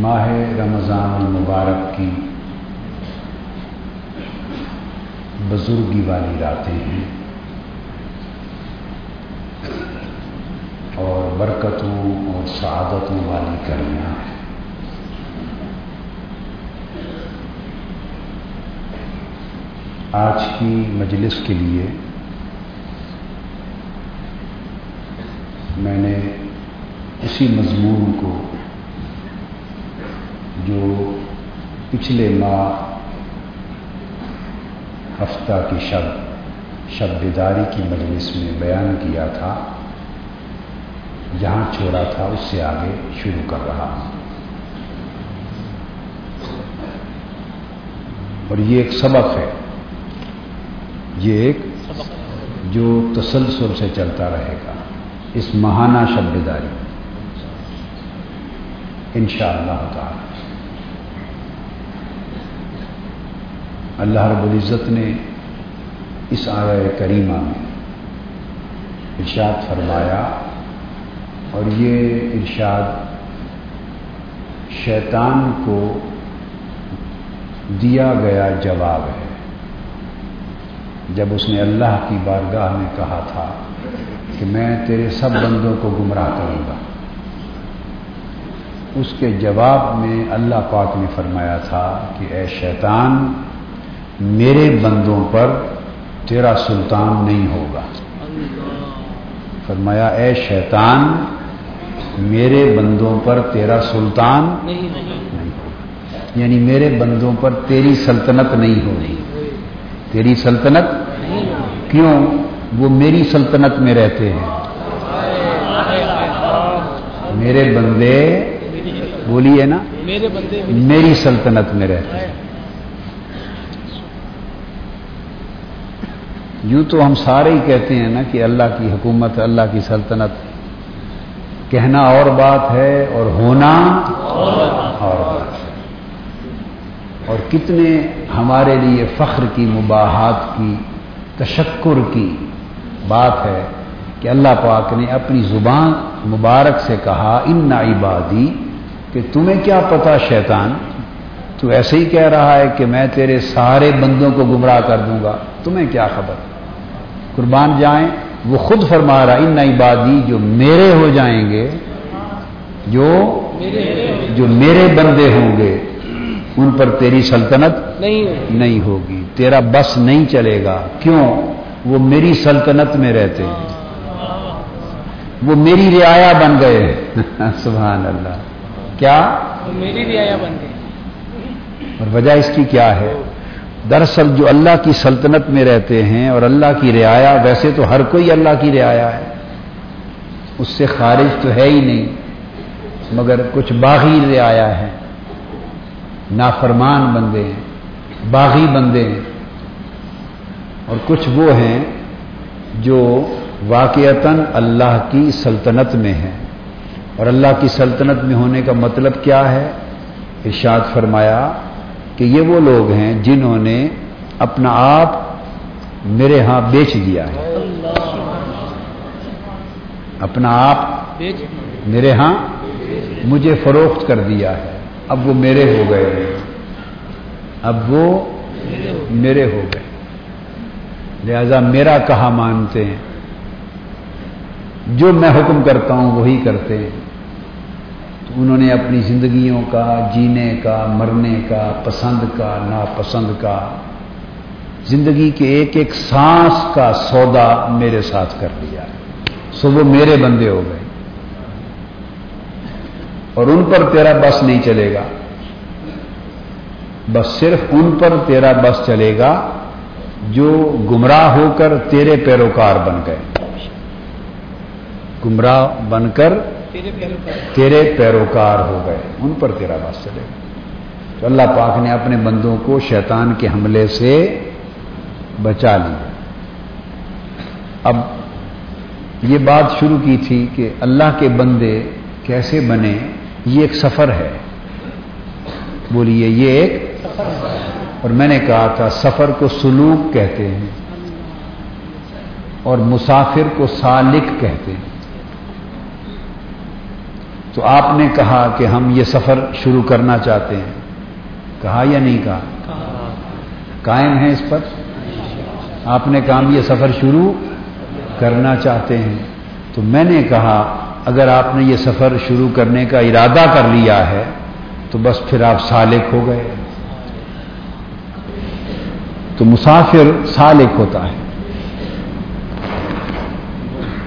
ماہ رمضان المبارک کی بزرگی والی راتیں ہیں اور برکتوں اور سعادتوں والی کرنا ہے آج کی مجلس کے لیے میں نے اسی مضمون کو جو پچھلے ماہ ہفتہ کی شب شب بیداری کی مجلس میں بیان کیا تھا جہاں چھوڑا تھا، اس سے آگے شروع کر رہا ہوں۔ اور یہ ایک سبق ہے۔ یہ ایک جو تسلسل سے چلتا رہے گا، اس ماہانہ شب بیداری ان شاء اللہ تعالی۔ اللہ رب العزت نے اس آیا کریمہ میں ارشاد فرمایا اور یہ ارشاد شیطان کو دیا گیا جواب ہے۔ جب اس نے اللہ کی بارگاہ میں کہا تھا کہ میں تیرے سب بندوں کو گمراہ کروں گا، اس کے جواب میں اللہ پاک نے فرمایا تھا کہ اے شیطان میرے بندوں پر تیرا سلطان نہیں ہوگا۔ فرمایا اے شیطان میرے بندوں پر تیرا سلطان نہیں ہوگا۔ یعنی میرے بندوں پر تیری سلطنت نہیں ہوگی۔ تیری سلطنت؟ کیوں؟ وہ میری سلطنت میں رہتے ہیں۔ میرے بندے بولیے نا میری سلطنت میں رہتے ہیں۔ یوں تو ہم سارے ہی کہتے ہیں نا کہ اللہ کی حکومت، اللہ کی سلطنت۔ کہنا اور بات ہے اور ہونا اور بات ہے۔ اور کتنے ہمارے لیے فخر کی، مباحات کی، تشکر کی بات ہے کہ اللہ پاک نے اپنی زبان مبارک سے کہا، ان عبادی، کہ تمہیں کیا پتا شیطان؟ تو ایسے ہی کہہ رہا ہے کہ میں تیرے سارے بندوں کو گمراہ کر دوں گا۔ تمہیں کیا خبر؟ قربان جائیں وہ خود فرما رہا ان عبادی جو میرے ہو جائیں گے جو جو میرے بندے ہوں گے ان پر تیری سلطنت نہیں ہوگی۔ تیرا بس نہیں چلے گا۔ کیوں؟ وہ میری سلطنت میں رہتے ہیں۔ وہ میری رعایا بن گئے سبحان اللہ۔ کیا؟ میری رعایا بن گئی اور وجہ اس کی کیا ہے؟ دراصل جو اللہ کی سلطنت میں رہتے ہیں اور اللہ کی رعایا، ویسے تو ہر کوئی اللہ کی رعایا ہے۔ اس سے خارج تو ہے ہی نہیں، مگر کچھ باغی رعایا ہے نافرمان بندے ہیں، باغی بندے ہیں۔ اور کچھ وہ ہیں جو واقعتاً اللہ کی سلطنت میں ہیں۔ اور اللہ کی سلطنت میں ہونے کا مطلب کیا ہے؟ ارشاد فرمایا کہ یہ وہ لوگ ہیں جنہوں نے اپنا آپ میرے ہاں بیچ دیا ہے۔ اپنا آپ میرے ہاں مجھے فروخت کر دیا ہے۔ اب وہ میرے ہو گئے ہیں۔ اب وہ میرے ہو گئے۔ لہذا میرا کہا مانتے ہیں۔ جو میں حکم کرتا ہوں وہی کرتے ہیں۔ تو انہوں نے اپنی زندگیوں کا، جینے کا، مرنے کا، پسند کا، ناپسند کا، زندگی کے ایک ایک سانس کا سودا میرے ساتھ کر لیا۔ سو وہ میرے بندے ہو گئے۔ اور ان پر تیرا بس نہیں چلے گا۔ بس صرف ان پر تیرا بس چلے گا جو گمراہ ہو کر تیرے پیروکار بن گئے۔ گمراہ بن کر تیرے پیروکار ہو گئے، ان پر تیرا بس چلے گا تو اللہ پاک نے اپنے بندوں کو شیطان کے حملے سے بچا لیا۔ اب یہ بات شروع کی تھی کہ اللہ کے بندے کیسے بنے، یہ ایک سفر ہے۔ بولیے، یہ ایک اور میں نے کہا تھا، سفر کو سلوک کہتے ہیں اور مسافر کو سالک کہتے ہیں۔ تو آپ نے کہا کہ ہم یہ سفر شروع کرنا چاہتے ہیں۔ کہا یا نہیں کہا؟ قائم ہے اس پر؟ آپ نے کہا ہم یہ سفر شروع کرنا چاہتے ہیں۔ تو میں نے کہا اگر آپ نے یہ سفر شروع کرنے کا ارادہ کر لیا ہے تو بس پھر آپ سالک ہو گئے۔ تو مسافر سالک ہوتا ہے۔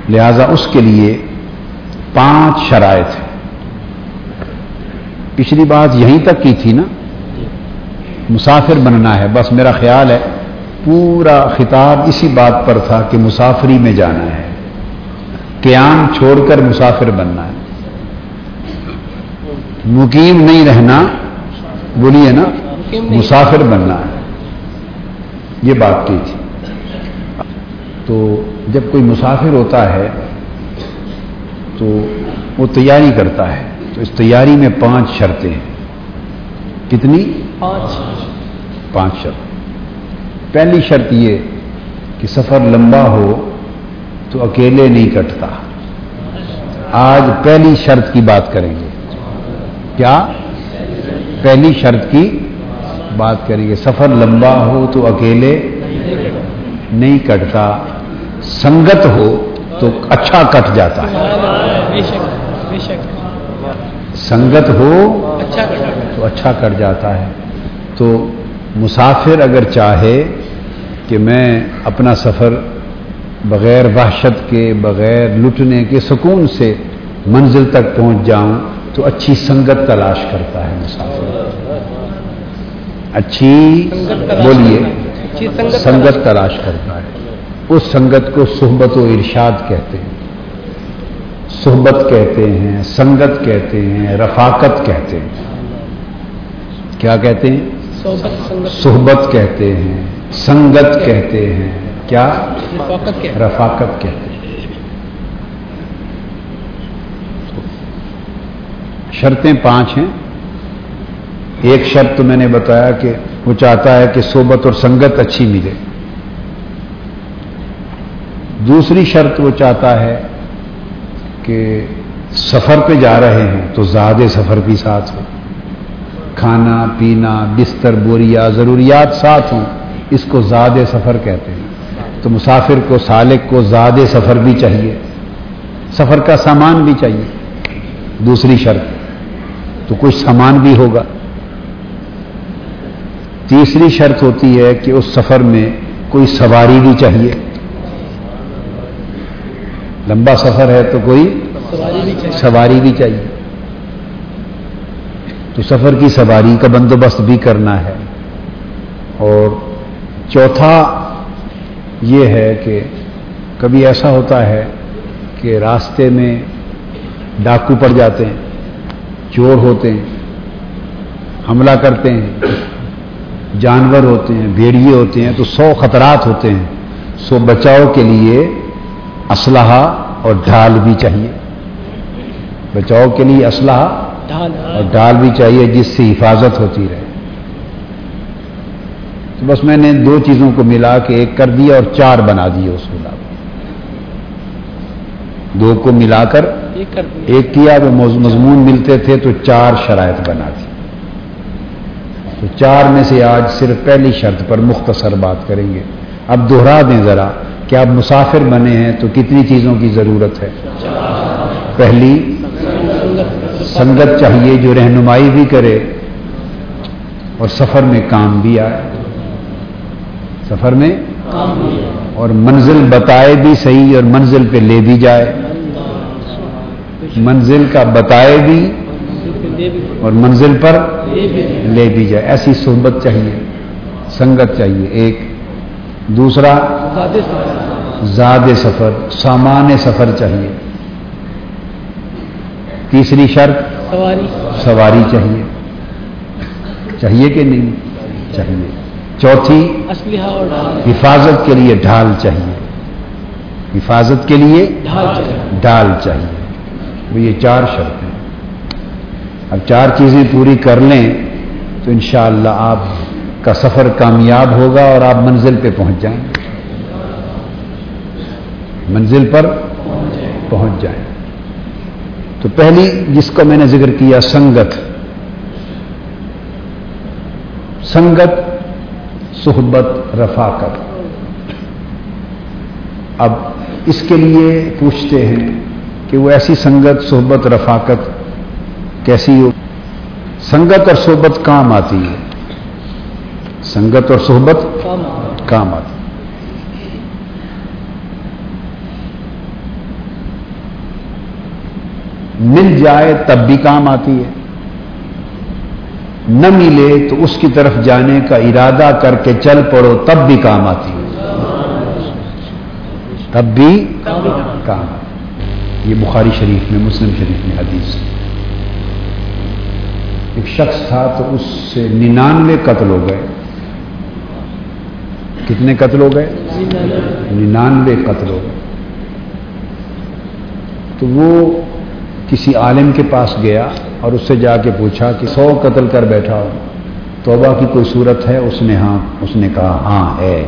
لہذا اس کے لیے پانچ شرائط ہیں۔ پچھلی بات یہیں تک کی تھی نا؟ مسافر بننا ہے، بس میرا خیال ہے پورا خطاب اسی بات پر تھا کہ مسافری میں جانا ہے۔ قیام چھوڑ کر مسافر بننا ہے۔ مقیم نہیں رہنا، بولیے نا، مسافر بننا ہے۔ یہ بات کی تھی۔ تو جب کوئی مسافر ہوتا ہے تو وہ تیاری کرتا ہے۔ تو اس تیاری میں پانچ شرطیں ہیں۔ کتنی؟ پانچ۔ پانچ شرط۔ پہلی شرط یہ کہ سفر لمبا ہو تو اکیلے نہیں کٹتا۔ آج پہلی شرط کی بات کریں گے۔ کیا؟ پہلی شرط کی بات کریں گے۔ سفر لمبا ہو تو اکیلے نہیں کٹتا۔ سنگت ہو تو اچھا کٹ جاتا ہے۔ بے شک بے شک۔ سنگت ہو اچھا تو اچھا کٹ جاتا ہے۔ تو مسافر اگر چاہے کہ میں اپنا سفر بغیر وحشت کے بغیر لٹنے کے سکون سے منزل تک پہنچ جاؤں تو اچھی سنگت تلاش کرتا ہے مسافر۔ اچھی بولیے سنگت تلاش کرتا ہے۔ اس سنگت کو صحبت و ارشاد کہتے ہیں۔ صحبت کہتے ہیں سنگت کہتے ہیں رفاقت کہتے ہیں۔ کیا کہتے ہیں؟ صحبت کہتے ہیں سنگت کہتے ہیں۔ کیا؟ رفاقت کہتے ہیں۔ شرطیں پانچ ہیں۔ ایک شرط میں نے بتایا کہ وہ چاہتا ہے کہ صحبت اور سنگت اچھی ملے۔ دوسری شرط وہ چاہتا ہے کہ سفر پہ جا رہے ہیں تو زیادہ سفر بھی ساتھ ہو کھانا، پینا، بستر، بوریا، ضروریات ساتھ ہوں۔ اس کو زیادہ سفر کہتے ہیں۔ تو مسافر کو، سالک کو زیادہ سفر بھی چاہیے۔ سفر کا سامان بھی چاہیے۔ دوسری شرط، تو کچھ سامان بھی ہوگا۔ تیسری شرط ہوتی ہے کہ اس سفر میں کوئی سواری بھی چاہیے۔ لمبا سفر ہے تو کوئی سواری بھی چاہیے۔ تو سفر کی سواری کا بندوبست بھی کرنا ہے۔ اور چوتھا یہ ہے کہ کبھی ایسا ہوتا ہے کہ راستے میں ڈاکو پڑ جاتے ہیں، چور ہوتے ہیں، حملہ کرتے ہیں، جانور ہوتے ہیں، بھیڑیے ہوتے ہیں، تو سو خطرات ہوتے ہیں۔ سو بچاؤ کے لیے اسلحہ اور ڈھال بھی چاہیے۔ بچاؤ کے لیے اسلحہ ڈھال اور ڈال بھی چاہیے جس سے حفاظت ہوتی رہے۔ تو بس میں نے دو چیزوں کو ملا کے ایک کر دیا اور چار بنا دیے اس کو دو کو ملا کر ایک کیا وہ مضمون ملتے تھے تو چار شرائط بنا دی۔ تو چار میں سے آج صرف پہلی شرط پر مختصر بات کریں گے۔ اب دوہرا دیں ذرا۔ کہ آپ مسافر بنے ہیں تو کتنی چیزوں کی ضرورت ہے؟ پہلی، سنگت چاہیے جو رہنمائی بھی کرے اور سفر میں کام بھی آئے۔ سفر میں اور منزل بتائے بھی صحیح اور منزل پہ لے بھی جائے۔ منزل کا بتائے بھی اور منزل پر لے بھی جائے۔ ایسی صحبت چاہیے، سنگت چاہیے، ایک۔ دوسرا زاد سفر۔ سامان سفر چاہیے۔ تیسری شرط سواری۔ سواری چاہیے۔ چاہیے کہ نہیں؟ چاہیے۔ چوتھی حفاظت کے لیے ڈھال چاہیے۔ حفاظت کے لیے ڈھال چاہیے۔ وہ یہ چار شرطیں اب چار چیزیں پوری کر لیں تو انشاءاللہ آپ کا سفر کامیاب ہوگا اور آپ منزل پہ پہنچ جائیں۔ منزل پر پہنچ جائیں تو پہلی جس کو میں نے ذکر کیا سنگت۔ سنگت صحبت رفاقت۔ اب اس کے لیے پوچھتے ہیں کہ وہ ایسی سنگت صحبت رفاقت کیسی ہو؟ سنگت اور صحبت کام آتی ہے۔ سنگت اور صحبت کام کام آتی مل جائے تب بھی کام آتی ہے۔ نہ ملے تو اس کی طرف جانے کا ارادہ کر کے چل پڑو، تب بھی کام آتی ہے۔ تب بھی کام یہ بخاری شریف میں، مسلم شریف میں حدیث ایک شخص تھا تو اس سے ننانوے قتل ہو گئے۔ کتنے قتل ہو گئے؟ ننانوے قتل ہو گئے۔ تو وہ کسی عالم کے پاس گیا اور اس سے جا کے پوچھا کہ سو قتل کر بیٹھا ہو توبہ کی کوئی صورت ہے؟ اس نے ہاں اس نے کہا ہاں ہے۔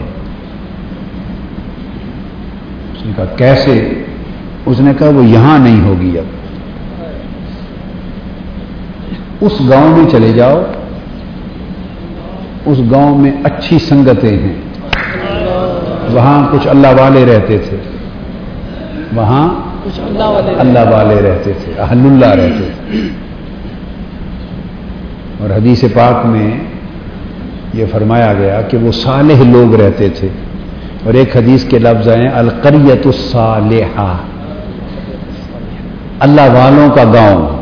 اس نے کہا کیسے؟ اس نے کہا وہ یہاں نہیں ہوگی اب۔ اس گاؤں میں چلے جاؤ۔ اس گاؤں میں اچھی سنگتیں ہیں۔ وہاں کچھ اللہ والے رہتے تھے۔ وہاں کچھ اللہ والے اللہ والے رہتے تھے اہل اللہ رہتے تھے۔ اور حدیث پاک میں یہ فرمایا گیا کہ وہ صالح لوگ رہتے تھے۔ اور ایک حدیث کے لفظ ہیں القریت الصالحہ۔ اللہ والوں کا گاؤں۔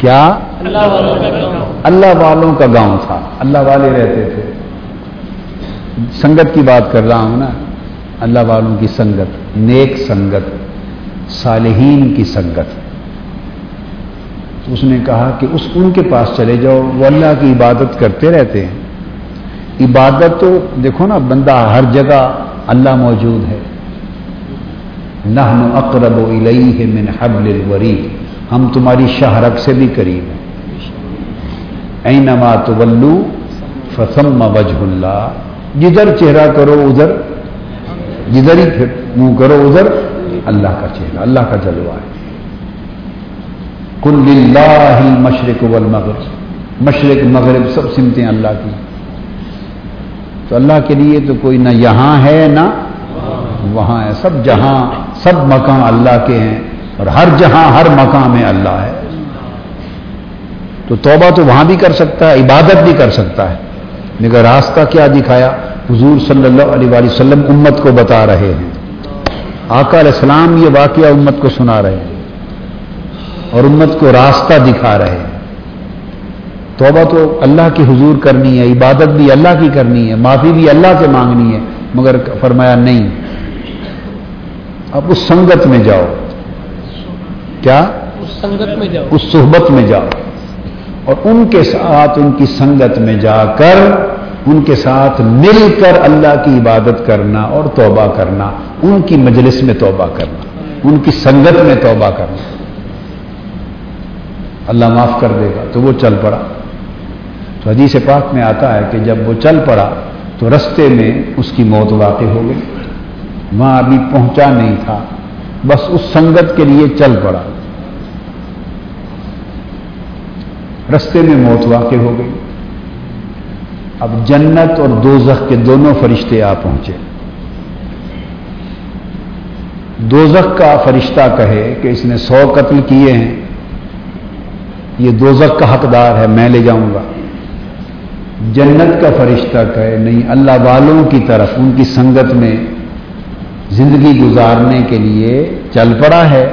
کیا؟ اللہ والوں کا کام اللہ والوں کا گاؤں تھا۔ اللہ والے رہتے تھے۔ سنگت کی بات کر رہا ہوں نا۔ اللہ والوں کی سنگت، نیک سنگت، صالحین کی سنگت۔ اس نے کہا کہ اس ان کے پاس چلے جاؤ، وہ اللہ کی عبادت کرتے رہتے ہیں۔ عبادت تو دیکھو نا، بندہ ہر جگہ اللہ موجود ہے۔ نحن اقرب الیہ من حبل الورید۔ ہم تمہاری شہرک سے بھی قریب ہیں۔ اینما تولو فثم وجہ اللہ۔ جدھر چہرہ کرو، ادھر جدھر ہی پھر منہ کرو، ادھر اللہ کا چہرہ، اللہ کا جلوہ ہے۔ کل للہ مشرق والمغرب۔ مشرق، مغرب سب سمتیں اللہ کی۔ تو اللہ کے لیے تو کوئی نہ یہاں ہے، نہ وہاں ہے۔ سب جہاں، سب مکان اللہ کے ہیں اور ہر جہاں، ہر مقام میں اللہ ہے۔ تو توبہ تو وہاں بھی کر سکتا ہے، عبادت بھی کر سکتا ہے۔ مگر راستہ کیا دکھایا؟ حضور صلی اللہ علیہ وآلہ وسلم امت کو بتا رہے ہیں۔ آقا علیہ السلام یہ واقعہ امت کو سنا رہے ہیں اور امت کو راستہ دکھا رہے ہیں۔ توبہ تو اللہ کی حضور کرنی ہے عبادت بھی اللہ کی کرنی ہے معافی بھی اللہ سے مانگنی ہے مگر فرمایا نہیں۔ اب اس سنگت میں جاؤ۔ کیا؟ اس سنگت میں جاؤ۔ اس صحبت میں جاؤ۔ اور ان کے ساتھ ان کی سنگت میں جا کر ان کے ساتھ مل کر اللہ کی عبادت کرنا اور توبہ کرنا، ان کی مجلس میں توبہ کرنا، ان کی سنگت میں توبہ کرنا۔ اللہ معاف کر دے گا تو وہ چل پڑا۔ تو حدیث پاک میں آتا ہے کہ جب وہ چل پڑا تو رستے میں اس کی موت واقع ہو گئی۔ وہاں ابھی پہنچا نہیں تھا، بس اس سنگت کے لیے چل پڑا۔ رستے میں موت واقع ہو گئی۔ اب جنت اور دوزخ کے دونوں فرشتے آ پہنچے۔ دوزخ کا فرشتہ کہے کہ اس نے سو قتل کیے ہیں، یہ دوزخ کا حقدار ہے، میں لے جاؤں گا۔ جنت کا فرشتہ کہے، نہیں، اللہ والوں کی طرف، ان کی سنگت میں زندگی گزارنے کے لیے چل پڑا ہے۔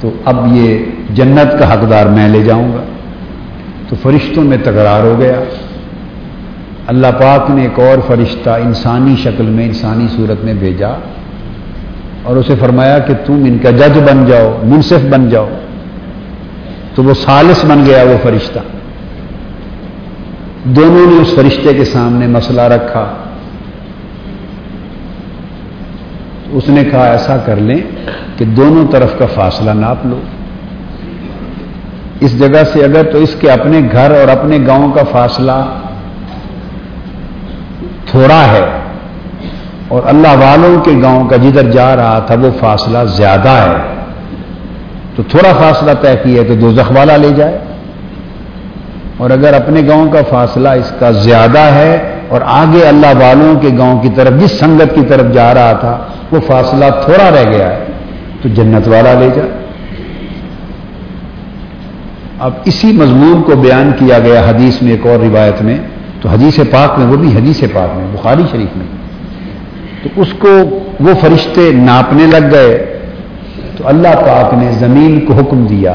تو اب یہ جنت کا حقدار میں لے جاؤں گا۔ تو فرشتوں میں تکرار ہو گیا۔ اللہ پاک نے ایک اور فرشتہ انسانی شکل میں، انسانی صورت میں بھیجا اور اسے فرمایا کہ تم ان کا جج بن جاؤ، منصف بن جاؤ۔ تو وہ سالس بن گیا وہ فرشتہ۔ دونوں نے اس فرشتے کے سامنے مسئلہ رکھا۔ اس نے کہا، ایسا کر لیں کہ دونوں طرف کا فاصلہ ناپ لو۔ اس جگہ سے اگر تو اس کے اپنے گھر اور اپنے گاؤں کا فاصلہ تھوڑا ہے اور اللہ والوں کے گاؤں کا جدھر جا رہا تھا وہ فاصلہ زیادہ ہے، تو تھوڑا فاصلہ طے کیا تو دو والا لے جائے۔ اور اگر اپنے گاؤں کا فاصلہ اس کا زیادہ ہے اور آگے اللہ والوں کے گاؤں کی طرف، جس سنگت کی طرف جا رہا تھا، وہ فاصلہ تھوڑا رہ گیا ہے، تو جنت والا لے جائے۔ اب اسی مضمون کو بیان کیا گیا حدیث میں ایک اور روایت میں، تو حدیث پاک میں، وہ بھی حدیث پاک میں، بخاری شریف میں۔ تو اس کو وہ فرشتے ناپنے لگ گئے، تو اللہ پاک نے زمین کو حکم دیا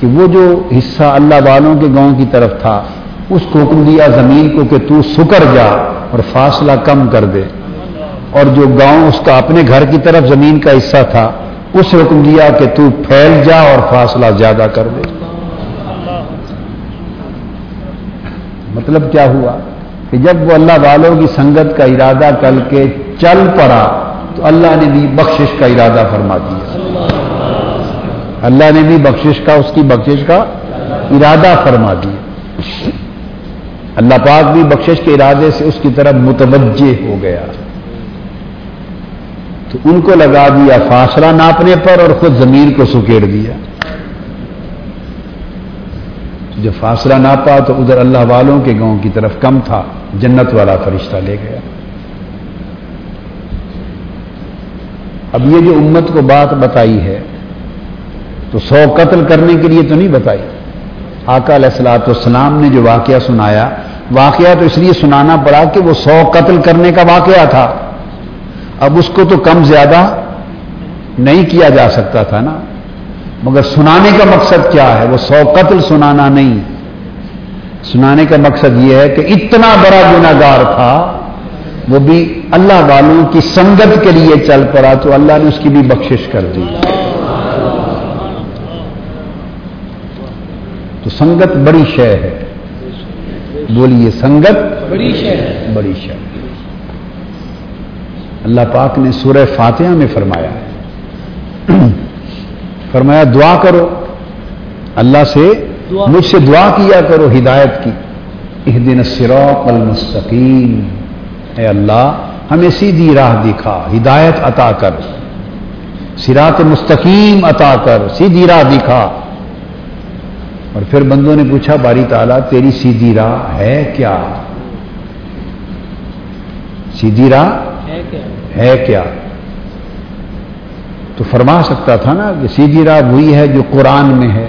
کہ وہ جو حصہ اللہ والوں کے گاؤں کی طرف تھا، اس کو حکم دیا زمین کو کہ تو سکر جا اور فاصلہ کم کر دے۔ اور جو گاؤں اس کا اپنے گھر کی طرف زمین کا حصہ تھا، اس حکم دیا کہ تو پھیل جا اور فاصلہ زیادہ کر دے۔ مطلب کیا ہوا کہ جب وہ اللہ والوں کی سنگت کا ارادہ کر کے چل پڑا تو اللہ نے بھی بخشش کا ارادہ فرما دیا۔ اللہ نے بھی بخشش کا، اس کی بخشش کا ارادہ فرما دیا۔ اللہ پاک بھی بخشش کے ارادے سے اس کی طرف متوجہ ہو گیا۔ تو ان کو لگا دیا، فاصلہ ناپنے پر اور خود زمین کو سکیڑ دیا۔ جب فاصلہ ناپا تو ادھر اللہ والوں کے گاؤں کی طرف کم تھا، جنت والا فرشتہ لے گیا۔ اب یہ جو امت کو بات بتائی ہے، تو سو قتل کرنے کے لیے تو نہیں بتائی۔ آقا علیہ السلاۃ والسلام نے جو واقعہ سنایا، واقعہ تو اس لیے سنانا پڑا کہ وہ سو قتل کرنے کا واقعہ تھا۔ اب اس کو تو کم زیادہ نہیں کیا جا سکتا تھا نا۔ مگر سنانے کا مقصد کیا ہے؟ وہ سو قتل سنانا نہیں سنانے کا مقصد یہ ہے کہ اتنا بڑا گناگار تھا وہ بھی اللہ والوں کی سنگت کے لیے چل پڑا تو اللہ نے اس کی بھی بخشش کر دی۔ تو سنگت بڑی شے ہے۔ بولیے سنگت بڑی شے بڑی شے۔ اللہ پاک نے سورہ فاتحہ میں فرمایا فرمایا دعا کرو. اللہ سے مجھ سے دعا کیا کرو ہدایت کی. ایک دن سروق المستقیم. اے اللہ ہمیں سیدھی راہ دکھا ہدایت عطا کر. سرات مستقیم عطا کر سیدھی راہ دکھا. اور پھر بندوں نے پوچھا باری تعالیٰ تیری سیدھی راہ ہے کیا؟ سیدھی راہ ہے کیا؟ تو فرما سکتا تھا نا کہ سیدھی راہ وہی ہے جو قرآن میں ہے،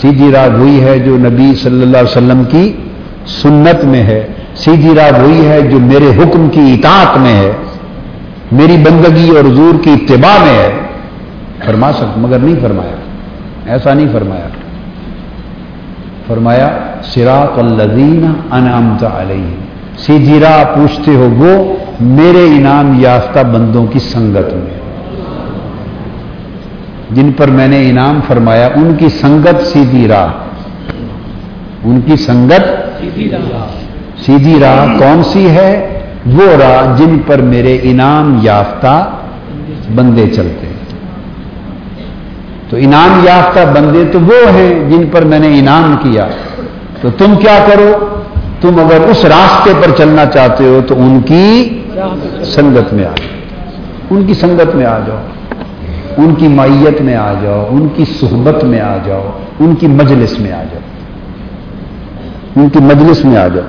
سیدھی راہ وہی ہے جو نبی صلی اللہ علیہ وسلم کی سنت میں ہے، سیدھی راہ وہی ہے جو میرے حکم کی اطاعت میں ہے، میری بندگی اور حضور کی اتباع میں ہے۔ فرما سکتا مگر نہیں فرمایا۔ ایسا نہیں فرمایا۔ فرمایا سراط الزین انعمت علیہ سیدھی راہ پوچھتے ہو وہ میرے انعام یافتہ بندوں کی سنگت میں۔ جن پر میں نے انعام فرمایا ان کی سنگت سیدھی راہ۔ ان کی سنگت سیدھی راہ۔ کون سی ہے؟ وہ راہ جن پر میرے انعام یافتہ بندے چلتے ہیں۔ تو انعام یافتہ بندے تو وہ ہیں جن پر میں نے انعام کیا۔ تو تم کیا کرو؟ تم اگر اس راستے پر چلنا چاہتے ہو تو ان کی سنگت میں آ جاؤ۔ ان کی سنگت میں آ جاؤ۔ ان کی مائیت میں آ جاؤ، ان کی صحبت میں آ جاؤ، ان کی مجلس میں آ جاؤ۔ ان کی مجلس میں آ جاؤ۔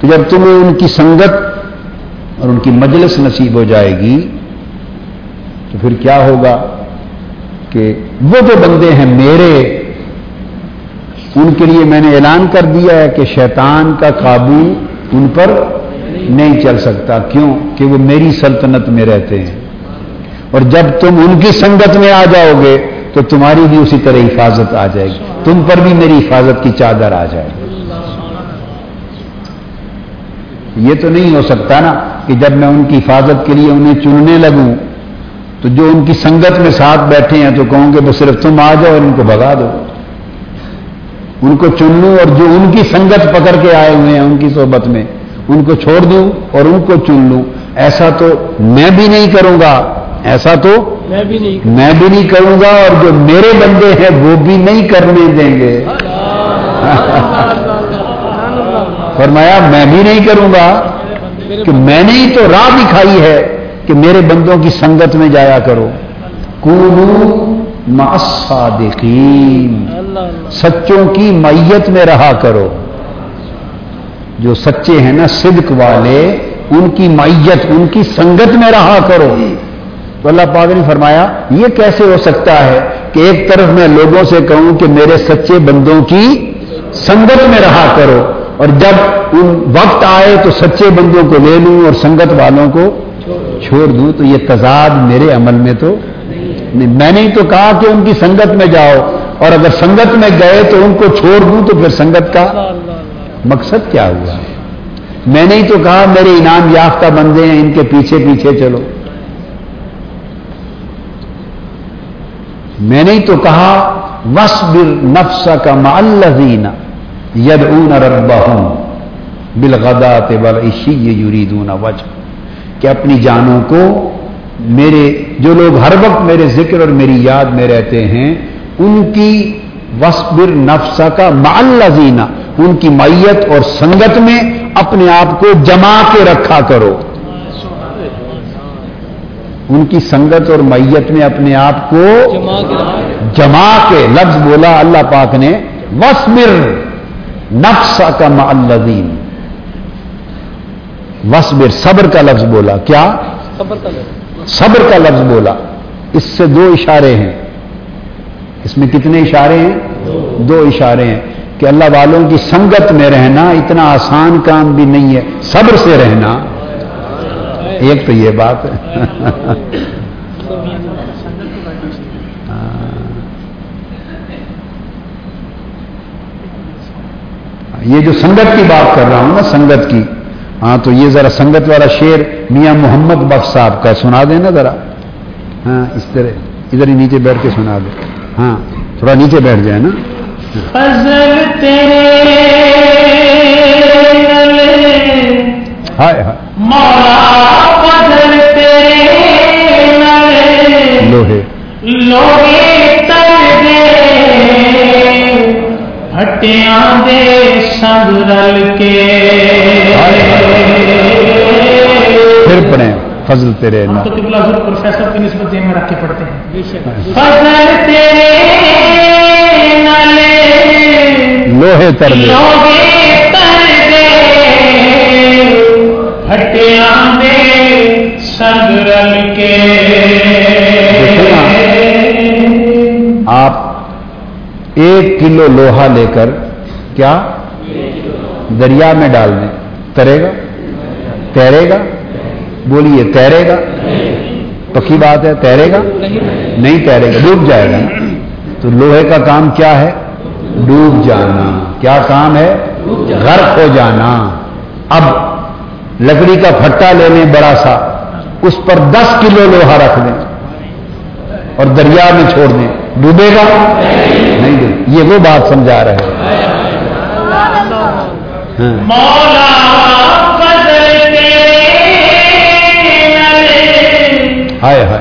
تو جب تمہیں ان کی سنگت اور ان کی مجلس نصیب ہو جائے گی، تو پھر کیا ہوگا کہ وہ جو بندے ہیں میرے، ان کے لیے میں نے اعلان کر دیا ہے کہ شیطان کا قابو ان پر نہیں چل سکتا۔ کیوں؟ کہ وہ میری سلطنت میں رہتے ہیں۔ اور جب تم ان کی سنگت میں آ جاؤ گے، تو تمہاری بھی اسی طرح حفاظت آ جائے گی۔ تم پر بھی میری حفاظت کی چادر آ جائے گی۔ یہ تو نہیں ہو سکتا نا کہ جب میں ان کی حفاظت کے لیے انہیں چننے لگوں، تو جو ان کی سنگت میں ساتھ بیٹھے ہیں تو کہوں گے بس صرف تم آ جاؤ اور ان کو بھگا دو۔ ان کو چن لوں اور جو ان کی سنگت پکڑ کے آئے ہوئے ہیں ان کی صحبت میں ان کو چھوڑ دوں اور ان کو چن لوں۔ ایسا تو میں بھی نہیں کروں گا۔ ایسا تو میں بھی نہیں میں بھی نہیں کروں گا اور جو میرے بندے ہیں وہ بھی نہیں کرنے دیں گے۔ فرمایا میں بھی نہیں کروں گا کہ میں نے ہی تو راہ دکھائی ہے کہ میرے بندوں کی سنگت میں جایا کرو۔ صادقین سچوں کی میت میں رہا کرو۔ جو سچے ہیں نا، صدق والے، ان کی میت ان کی سنگت میں رہا کرو۔ تو اللہ پاک نے فرمایا، یہ کیسے ہو سکتا ہے کہ ایک طرف میں لوگوں سے کہوں کہ میرے سچے بندوں کی سنگت میں رہا کرو، اور جب ان وقت آئے تو سچے بندوں کو لے لوں اور سنگت والوں کو چھوڑ دوں، تو یہ تضاد میرے عمل میں تو نہیں۔ میں نے تو کہا کہ ان کی سنگت میں جاؤ، اور اگر سنگت میں گئے تو ان کو چھوڑ دوں تو پھر سنگت کا مقصد کیا ہوا؟ میں نے تو کہا میرے انعام یافتہ بندے ہیں، ان کے پیچھے پیچھے چلو۔ میں نے تو کہا وسبر نفس کا مالزین ید اون ربا ہوں بلغدا بل عشی یریدون وجہ کہ اپنی جانوں کو میرے، جو لوگ ہر وقت میرے ذکر اور میری یاد میں رہتے ہیں، ان کی وسبر نفسا کا معلزینہ ان کی میت اور سنگت میں اپنے آپ کو جما کے رکھا کرو۔ ان کی سنگت اور میت میں اپنے آپ کو جما کے۔ لفظ بولا اللہ پاک نے وسبر نفسا کا معلزین وسبر صبر کا لفظ بولا۔ کیا؟ صبر کا لفظ بولا۔ اس سے دو اشارے ہیں۔ اس میں کتنے اشارے ہیں؟ دو اشارے ہیں۔ کہ اللہ والوں کی سنگت میں رہنا اتنا آسان کام بھی نہیں ہے، صبر سے رہنا۔ ایک تو یہ بات ہے۔ ہاں۔ یہ جو سنگت کی بات کر رہا ہوں نا، سنگت کی۔ ہاں تو یہ ذرا سنگت والا شیر میاں محمد بخش صاحب کا سنا دیں نا ذرا۔ ہاں اس طرح۔ ادھر ہی نیچے بیٹھ کے سنا دے ہاں تھوڑا نیچے بیٹھ جائے نا۔ ہائے ہائے۔ لوہے۔ ہٹیاں دے سنگ رل کے۔ پھر پڑھیں فضل تیرے ہم تو قبلہ حضور پروفیسر کی نسبت ذہن میں رکھ کے پڑھتے ہیں۔ فضل تیرے لوہے تر دے آپ ایک کلو لوہا لے کر کیا؟ دریا میں ڈال دیں۔ ترے گا؟ تیرے گا؟ بولیے، تیرے گا؟ پکی بات ہے، تیرے گا؟ نہیں تیرے گا، ڈوب جائے گا تو لوہے کا کام کیا ہے؟ ڈوب جانا۔ کیا کام ہے؟ غرق ہو جانا۔ اب لکڑی کا پھٹا لے لیں بڑا سا۔ اس پر دس کلو لوہا رکھ دیں۔ اور دریا میں چھوڑ دیں۔ ڈوبے گا؟ نہیں یہ وہ بات سمجھا رہے ہیں۔ ہائے ہائے۔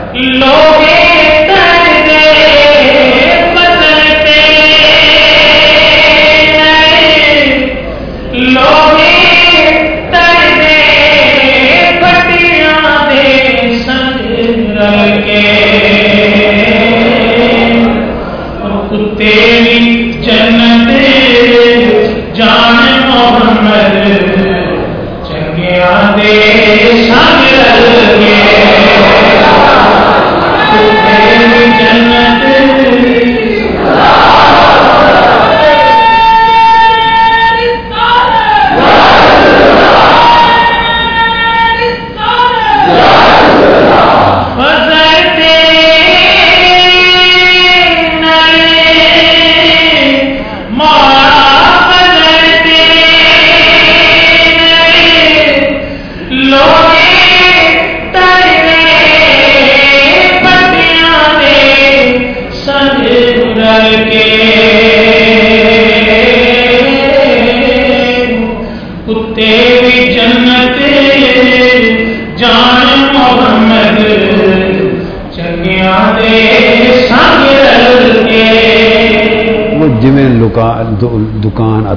کتے جنت جان محمد چنگیا دے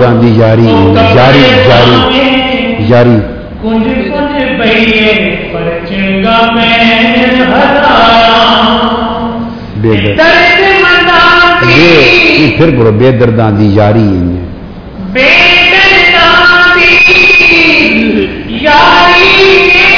گاندھی جاری جاری جاری جاری۔ بے درد۔ یہ پھر برو بے درداں دی جاری ایویں بے درداں دی یاری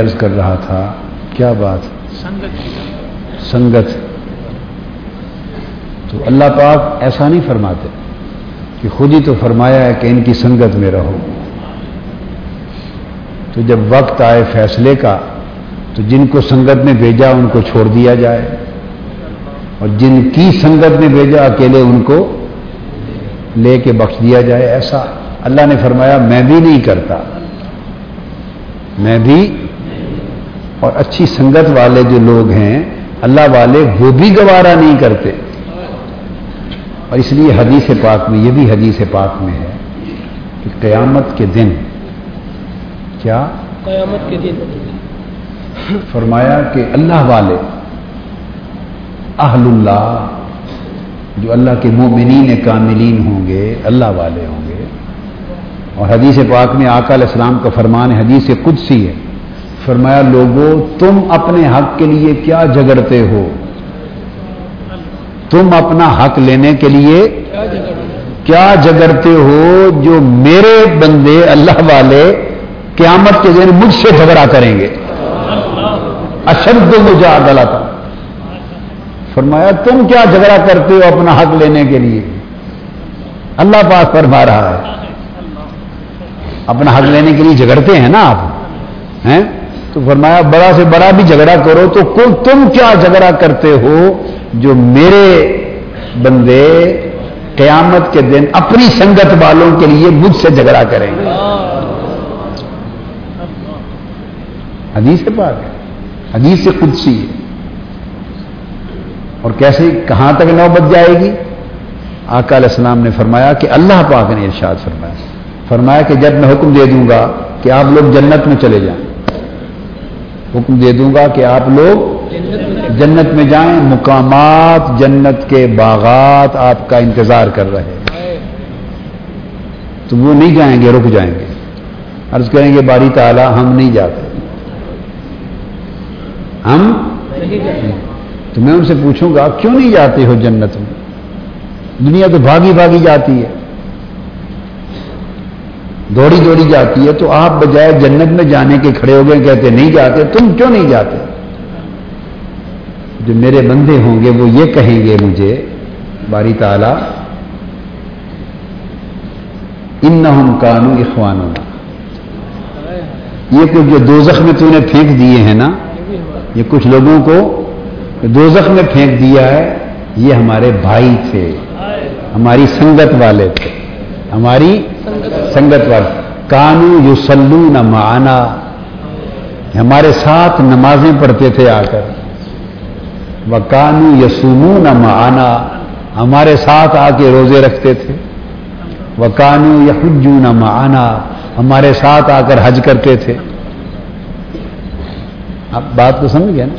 عرض کر رہا تھا۔ کیا بات؟ سنگت تو اللہ پاک ایسا نہیں فرماتے کہ خود ہی تو فرمایا ہے کہ ان کی سنگت میں رہو۔ تو جب وقت آئے فیصلے کا تو جن کو سنگت میں بھیجا ان کو چھوڑ دیا جائے۔ اور جن کی سنگت میں بھیجا اکیلے ان کو لے کے بخش دیا جائے۔ ایسا اللہ نے فرمایا میں بھی نہیں کرتا۔ میں بھی اور اچھی سنگت والے جو لوگ ہیں اللہ والے وہ بھی گوارا نہیں کرتے۔ اور اس لیے حدیث پاک میں یہ بھی حدیث پاک میں ہے کہ قیامت کے دن کیا؟ قیامت کے دن۔ فرمایا کہ اللہ والے اہل اللہ جو اللہ کے مومنین کاملین ہوں گے اللہ والے ہوں گے۔ اور حدیث پاک میں آقا علیہ السلام کا فرمان حدیث قدسی ہے۔ فرمایا لوگوں تم اپنے حق کے لیے کیا جگڑتے ہو؟ تم اپنا حق لینے کے لیے کیا جگڑتے ہو جو میرے بندے اللہ والے قیامت کے دن مجھ سے جھگڑا کریں گے؟ اشد مجادلہ تھا فرمایا، تم کیا جھگڑا کرتے ہو اپنا حق لینے کے لیے؟ اللہ پاک فرما رہا ہے۔ اپنا حق لینے کے لیے جھگڑتے ہیں نا آپ؟ ہیں؟ تو فرمایا بڑا سے بڑا بھی جھگڑا کرو تو کو- تم کیا جھگڑا کرتے ہو جو میرے بندے قیامت کے دن اپنی سنگت والوں کے لیے مجھ سے جھگڑا کریں گے؟ حدیث سے پاک ہے، حدیث سے قدسی ہے۔ اور کیسے کہاں تک نوبت جائے گی؟ آقا علیہ السلام نے فرمایا کہ اللہ پاک نے ارشاد فرمایا فرمایا کہ جب میں حکم دے دوں گا کہ آپ لوگ جنت میں چلے جائیں۔ حکم دے دوں گا کہ آپ لوگ جنت میں جائیں، مقامات جنت کے باغات آپ کا انتظار کر رہے ہیں۔ تو وہ نہیں جائیں گے، رک جائیں گے۔ عرض کریں گے، باری تعالی، ہم نہیں جاتے۔ ہم تو میں ان سے پوچھوں گا، کیوں نہیں جاتے ہو جنت میں؟ دنیا تو بھاگی بھاگی جاتی ہے۔ دوڑی دوڑی جاتی ہے تو آپ بجائے جنت میں جانے کے کھڑے ہو گئے کہتے نہیں جاتے، تم کیوں نہیں جاتے؟ جو میرے بندے ہوں گے وہ یہ کہیں گے مجھے، باری تعالی ان نہ کانو اخوان یہ کچھ جو دوزخ میں تو نے پھینک دیے ہیں نا؟ یہ کچھ لوگوں کو دوزخ میں پھینک دیا ہے، یہ ہمارے بھائی تھے، ہماری سنگت والے تھے، ہماری سنگت والے کانو یو سلو نہ معنا۔ ہمارے ساتھ نمازیں پڑھتے تھے آ کر۔ وہ کانو یسومو نہ معنا۔ ہمارے ساتھ آ کے روزے رکھتے تھے۔ وہ کانو یحجو نہ معنا۔ ہمارے ساتھ آ کر حج کرتے تھے۔ آپ بات کو سمجھ گئے نا؟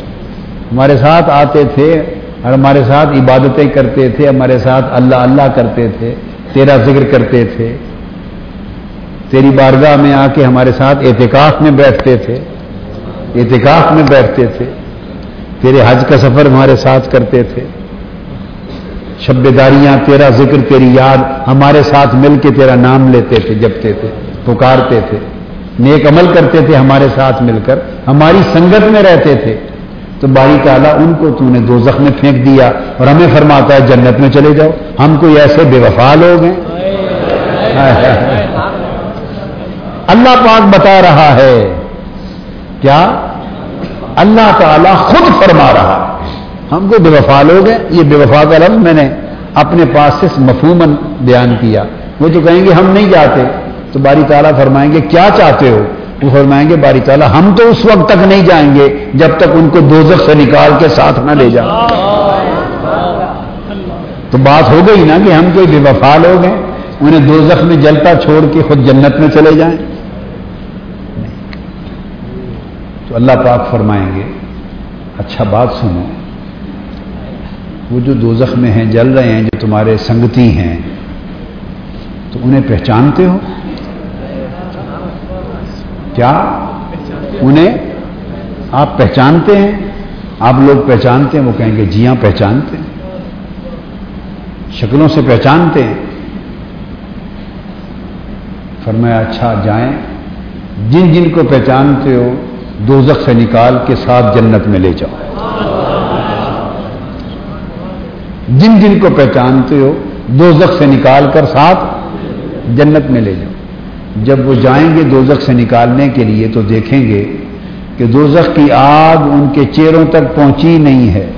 ہمارے ساتھ آتے تھے اور ہمارے ساتھ عبادتیں کرتے تھے۔ ہمارے ساتھ اللہ اللہ کرتے تھے۔ تیرا ذکر کرتے تھے۔ تیری بارگاہ میں آ کے ہمارے ساتھ اعتکاف میں بیٹھتے تھے، اعتکاف میں بیٹھتے تھے، تیرے حج کا سفر ہمارے ساتھ کرتے تھے۔ شب داریاں، تیرا ذکر، تیری یاد ہمارے ساتھ مل کے تیرا نام لیتے تھے، جپتے تھے، پکارتے تھے۔ نیک عمل کرتے تھے ہمارے ساتھ مل کر، ہماری سنگت میں رہتے تھے۔ تو باری تعالیٰ ان کو تو نے دو زخم میں پھینک دیا اور ہمیں فرماتا ہے جنت میں چلے جاؤ۔ ہم کوئی ایسے بے وفا لوگ ہیں؟ اللہ پاک بتا رہا ہے۔ کیا؟ اللہ تعالیٰ خود فرما رہا ہم کو بے وفا لوگ ہیں۔ یہ بے وفا کا لفظ میں نے اپنے پاس سے مفہومن بیان کیا۔ وہ جو کہیں گے ہم نہیں جاتے، تو باری تعالیٰ فرمائیں گے، کیا چاہتے ہو؟ وہ فرمائیں گے، باری تعالیٰ، ہم تو اس وقت تک نہیں جائیں گے جب تک ان کو دوزخ سے نکال کے ساتھ نہ لے جائیں۔ تو بات ہو گئی نا کہ ہم کوئی بے وفا لوگ ہیں، انہیں دوزخ میں جلتا چھوڑ کے خود جنت میں چلے جائیں۔ تو اللہ پاک فرمائیں گے اچھا بات سنو۔ وہ جو دوزخ میں ہیں، جل رہے ہیں، جو تمہارے سنگتی ہیں، تو انہیں پہچانتے ہو؟ کیا؟ انہیں آپ پہچانتے ہیں؟ آپ لوگ پہچانتے ہیں، وہ کہیں گے جی ہاں پہچانتے ہیں۔ شکلوں سے پہچانتے ہیں۔ فرمایا اچھا جائیں۔ جن جن کو پہچانتے ہو دوزخ سے نکال کے ساتھ جنت میں لے جاؤ۔ جن جن کو پہچانتے ہو، دوزخ سے نکال کر ساتھ جنت میں لے جاؤ۔ جب وہ جائیں گے دوزخ سے نکالنے کے لیے تو دیکھیں گے کہ دوزخ کی آگ ان کے چہروں تک پہنچی نہیں ہے۔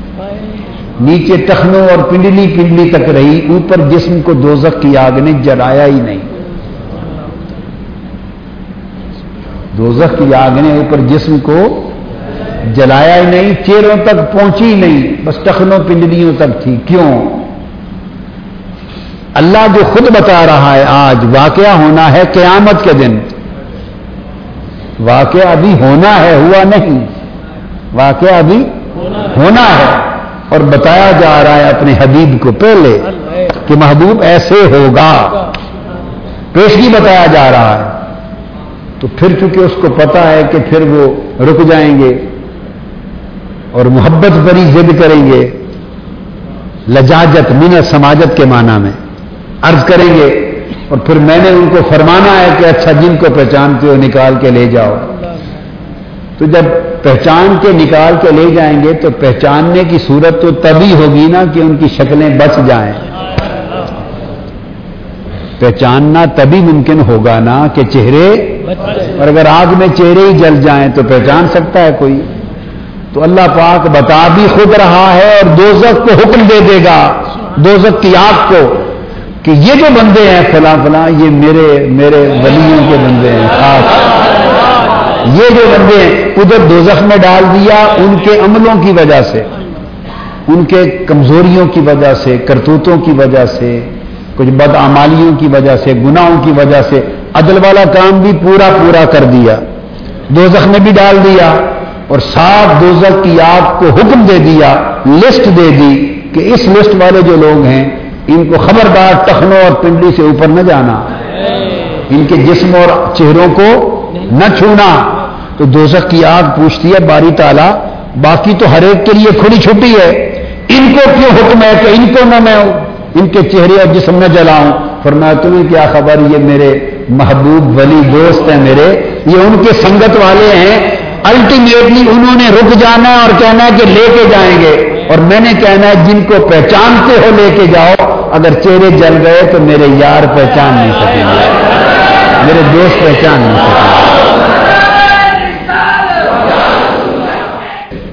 نیچے ٹخنوں اور پنڈلی پنڈلی تک رہی، اوپر جسم کو دوزخ کی آگ نے جلایا ہی نہیں۔ دوزخ کی آگ نے اوپر جسم کو جلایا ہی نہیں چہروں تک پہنچی نہیں، بس ٹخنوں، پنڈلیوں تک تھی۔ کیوں؟ اللہ جو خود بتا رہا ہے آج، واقعہ ہونا ہے قیامت کے دن۔ واقعہ ابھی ہونا ہے، ہوا نہیں۔ واقعہ ابھی ہونا ہے۔ اور بتایا جا رہا ہے اپنے حبیب کو پہلے کہ محبوب ایسے ہوگا۔ پیشگی بتایا جا رہا ہے۔ تو پھر چونکہ اس کو پتا ہے کہ پھر وہ رک جائیں گے اور محبت بری ضد کریں گے، لجاجت من سماجت کے معنی میں عرض کریں گے۔ اور پھر میں نے ان کو فرمانا ہے کہ اچھا جن کو پہچانتے ہو نکال کے لے جاؤ۔ تو جب پہچان کے نکال کے لے جائیں گے تو پہچاننے کی صورت تو تبھی ہوگی نا کہ ان کی شکلیں بچ جائیں۔ پہچاننا تبھی ممکن ہوگا نا کہ چہرے اور اگر آگ میں چہرے ہی جل جائیں تو پہچان سکتا ہے کوئی۔ تو اللہ پاک بتا بھی خود رہا ہے اور دوزک کو حکم دے دے گا دوزک کی آگ کو کہ یہ جو بندے ہیں فلاں فلاں، یہ میرے میرے ولیوں کے بندے ہیں۔ خاص یہ جو بندے ہیں، ادھر دوزخ میں ڈال دیا ان کے عملوں کی وجہ سے، ان کے کمزوریوں کی وجہ سے، کرتوتوں کی وجہ سے۔ کچھ بدعمالیوں کی وجہ سے، گناہوں کی وجہ سے عدل والا کام بھی پورا پورا کر دیا، دوزخ میں بھی ڈال دیا اور سات دوزخ کی آگ کو حکم دے دیا لسٹ دے دی کہ اس لسٹ والے جو لوگ ہیں، ان کو خبردار ٹخنوں اور پنڈلی سے اوپر نہ جانا، ان کے جسم اور چہروں کو نہ چھونا۔ تو دوزخ کی آگ پوچھتی ہے، باری تالا باقی تو ہر ایک کے لیے کھلی چھٹی ہے۔ ان کو کیوں حکم ہے کہ ان کو نہ میں ان کے چہرے اور جسم نہ جلاؤں۔ فرمایا، تمہیں کیا خبر؟ یہ میرے محبوب ولی دوست ہیں میرے۔ یہ ان کے سنگت والے ہیں۔ الٹیمیٹلی انہوں نے رک جانا ہے اور کہنا ہے کہ لے کے جائیں گے۔ اور میں نے کہنا ہے، جن کو پہچانتے ہو لے کے جاؤ۔ اگر چہرے جل گئے تو میرے یار پہچان نہیں سکیں گے۔ میرے دوست پہچان نہیں سکیں گے۔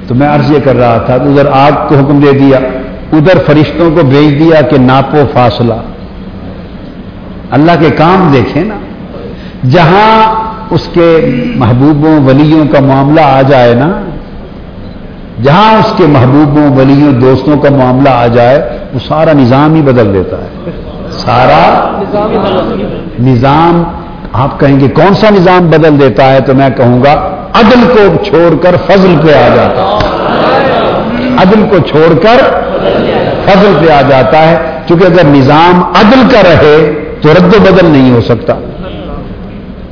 تو میں عرض یہ کر رہا تھا ادھر آگ کو حکم دے دیا۔ ادھر فرشتوں کو بھیج دیا کہ ناپو فاصلہ۔ اللہ کے کام دیکھیں نا۔ جہاں اس کے محبوبوں ولیوں کا معاملہ آ جائے نا، جہاں اس کے محبوبوں ولیوں دوستوں کا معاملہ آ جائے، وہ سارا نظام ہی بدل دیتا ہے۔ سارا نظام، آپ کہیں گے کون سا نظام بدل دیتا ہے؟ تو میں کہوں گا، عدل کو چھوڑ کر فضل پہ آ جاتا ہے۔ عدل کو چھوڑ کر فضل پہ آ جاتا ہے۔ کیونکہ اگر نظام عدل کا رہے تو رد و بدل نہیں ہو سکتا۔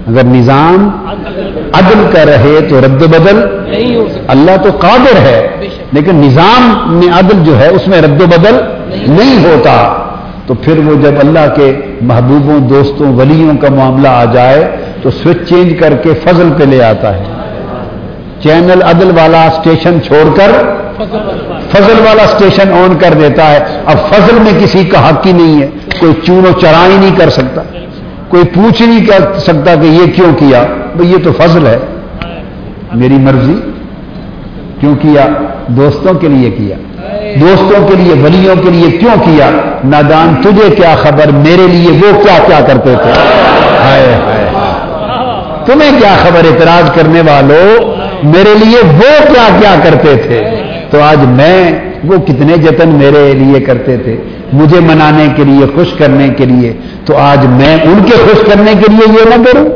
اگر نظام عدل کا رہے تو رد و بدل نہیں ہو سکتا۔ اللہ تو قادر ہے لیکن نظام میں عدل جو ہے اس میں رد و بدل نہیں ہوتا۔ تو پھر وہ جب اللہ کے محبوبوں دوستوں ولیوں کا معاملہ آ جائے تو سوئچ چینج کر کے فضل پہ لے آتا ہے۔ چینل عدل والا اسٹیشن چھوڑ کر فضل والا اسٹیشن آن کر دیتا ہے۔ اب فضل میں کسی کا حق ہی نہیں ہے۔ کوئی چون و چرائی نہیں کر سکتا۔ کوئی پوچھ نہیں کر سکتا کہ یہ کیوں کیا۔ بھئی یہ تو فضل ہے۔ میری مرضی۔ کیوں کیا؟ دوستوں کے لیے کیا۔ دوستوں کے لیے، ولیوں کے لیے کیوں کیا؟ نادان، تجھے کیا خبر؟ میرے لیے وہ کیا کیا کرتے تھے؟ ہائے ہائے۔ تمہیں کیا خبر؟ اعتراض کرنے والوں میرے لیے وہ کیا کیا کرتے تھے؟ تو آج میں وہ کتنے جتن میرے لیے کرتے تھے مجھے منانے کے لیے خوش کرنے کے لیے تو آج میں ان کے خوش کرنے کے لیے یہ نہ کروں؟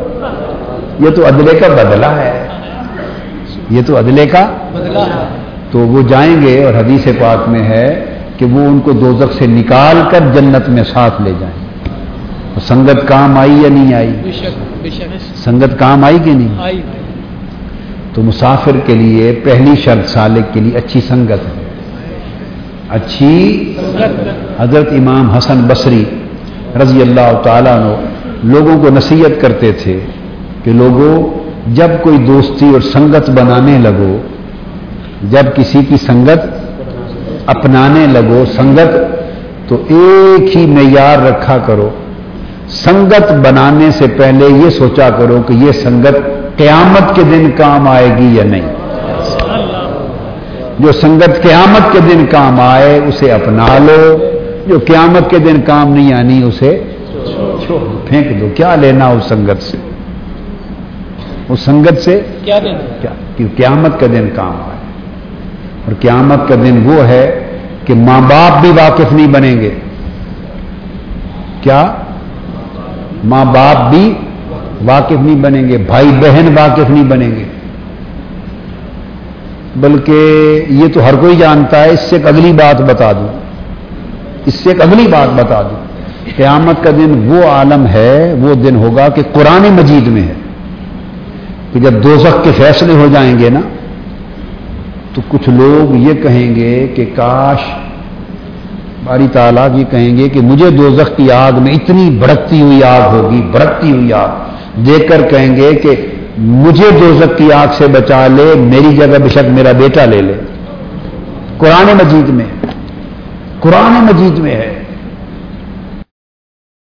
یہ تو عدلے کا بدلہ ہے۔ یہ تو عدلے کا بدلا ہے تو وہ جائیں گے اور حدیث پاک میں ہے کہ وہ ان کو دوزخ سے نکال کر جنت میں ساتھ لے جائیں۔ سنگت کام آئی یا نہیں آئی؟ سنگت کام آئی کہ نہیں؟ آئی۔ تو مسافر کے لیے پہلی شرط سالک کے لیے اچھی سنگت ہے۔ اچھی حضرت امام حسن بصری رضی اللہ تعالیٰ عنہ لوگوں کو نصیحت کرتے تھے کہ لوگوں، جب کوئی دوستی اور سنگت بنانے لگو، جب کسی کی سنگت اپنانے لگو، سنگت تو ایک ہی معیار رکھا کرو۔ سنگت بنانے سے پہلے یہ سوچا کرو کہ یہ سنگت قیامت کے دن کام آئے گی یا نہیں؟ جو سنگت قیامت کے دن کام آئے اسے اپنا لو جو قیامت کے دن کام نہیں آنی اسے پھینک دو۔ کیا لینا اس سنگت سے؟ اس سنگت سے کیا کہ قیامت کا دن کام آئے۔ اور قیامت کا دن وہ ہے کہ ماں باپ بھی واقف نہیں بنیں گے۔ کیا؟ ماں باپ بھی واقف نہیں بنیں گے، بھائی بہن واقف نہیں بنیں گے۔ بلکہ یہ تو ہر کوئی جانتا ہے، اس سے ایک اگلی بات بتا دوں۔ اس سے ایک اگلی بات بتا دوں۔ قیامت کا دن وہ عالم ہے، وہ دن ہوگا کہ قرآن مجید میں ہے۔ کہ جب دوزخ کے فیصلے ہو جائیں گے نا، تو کچھ لوگ یہ کہیں گے کہ کاش، باری تعالیٰ یہ کہیں گے کہ مجھے دوزخ کی آگ میں اتنی بھڑکتی ہوئی آگ ہوگی، بھڑکتی ہوئی آگ۔ دیکھ کر کہیں گے کہ مجھے دوزک کی آگ سے بچا لے، میری جگہ بے شک میرا بیٹا لے لے۔ قرآن مجید میں قرآن مجید میں ہے۔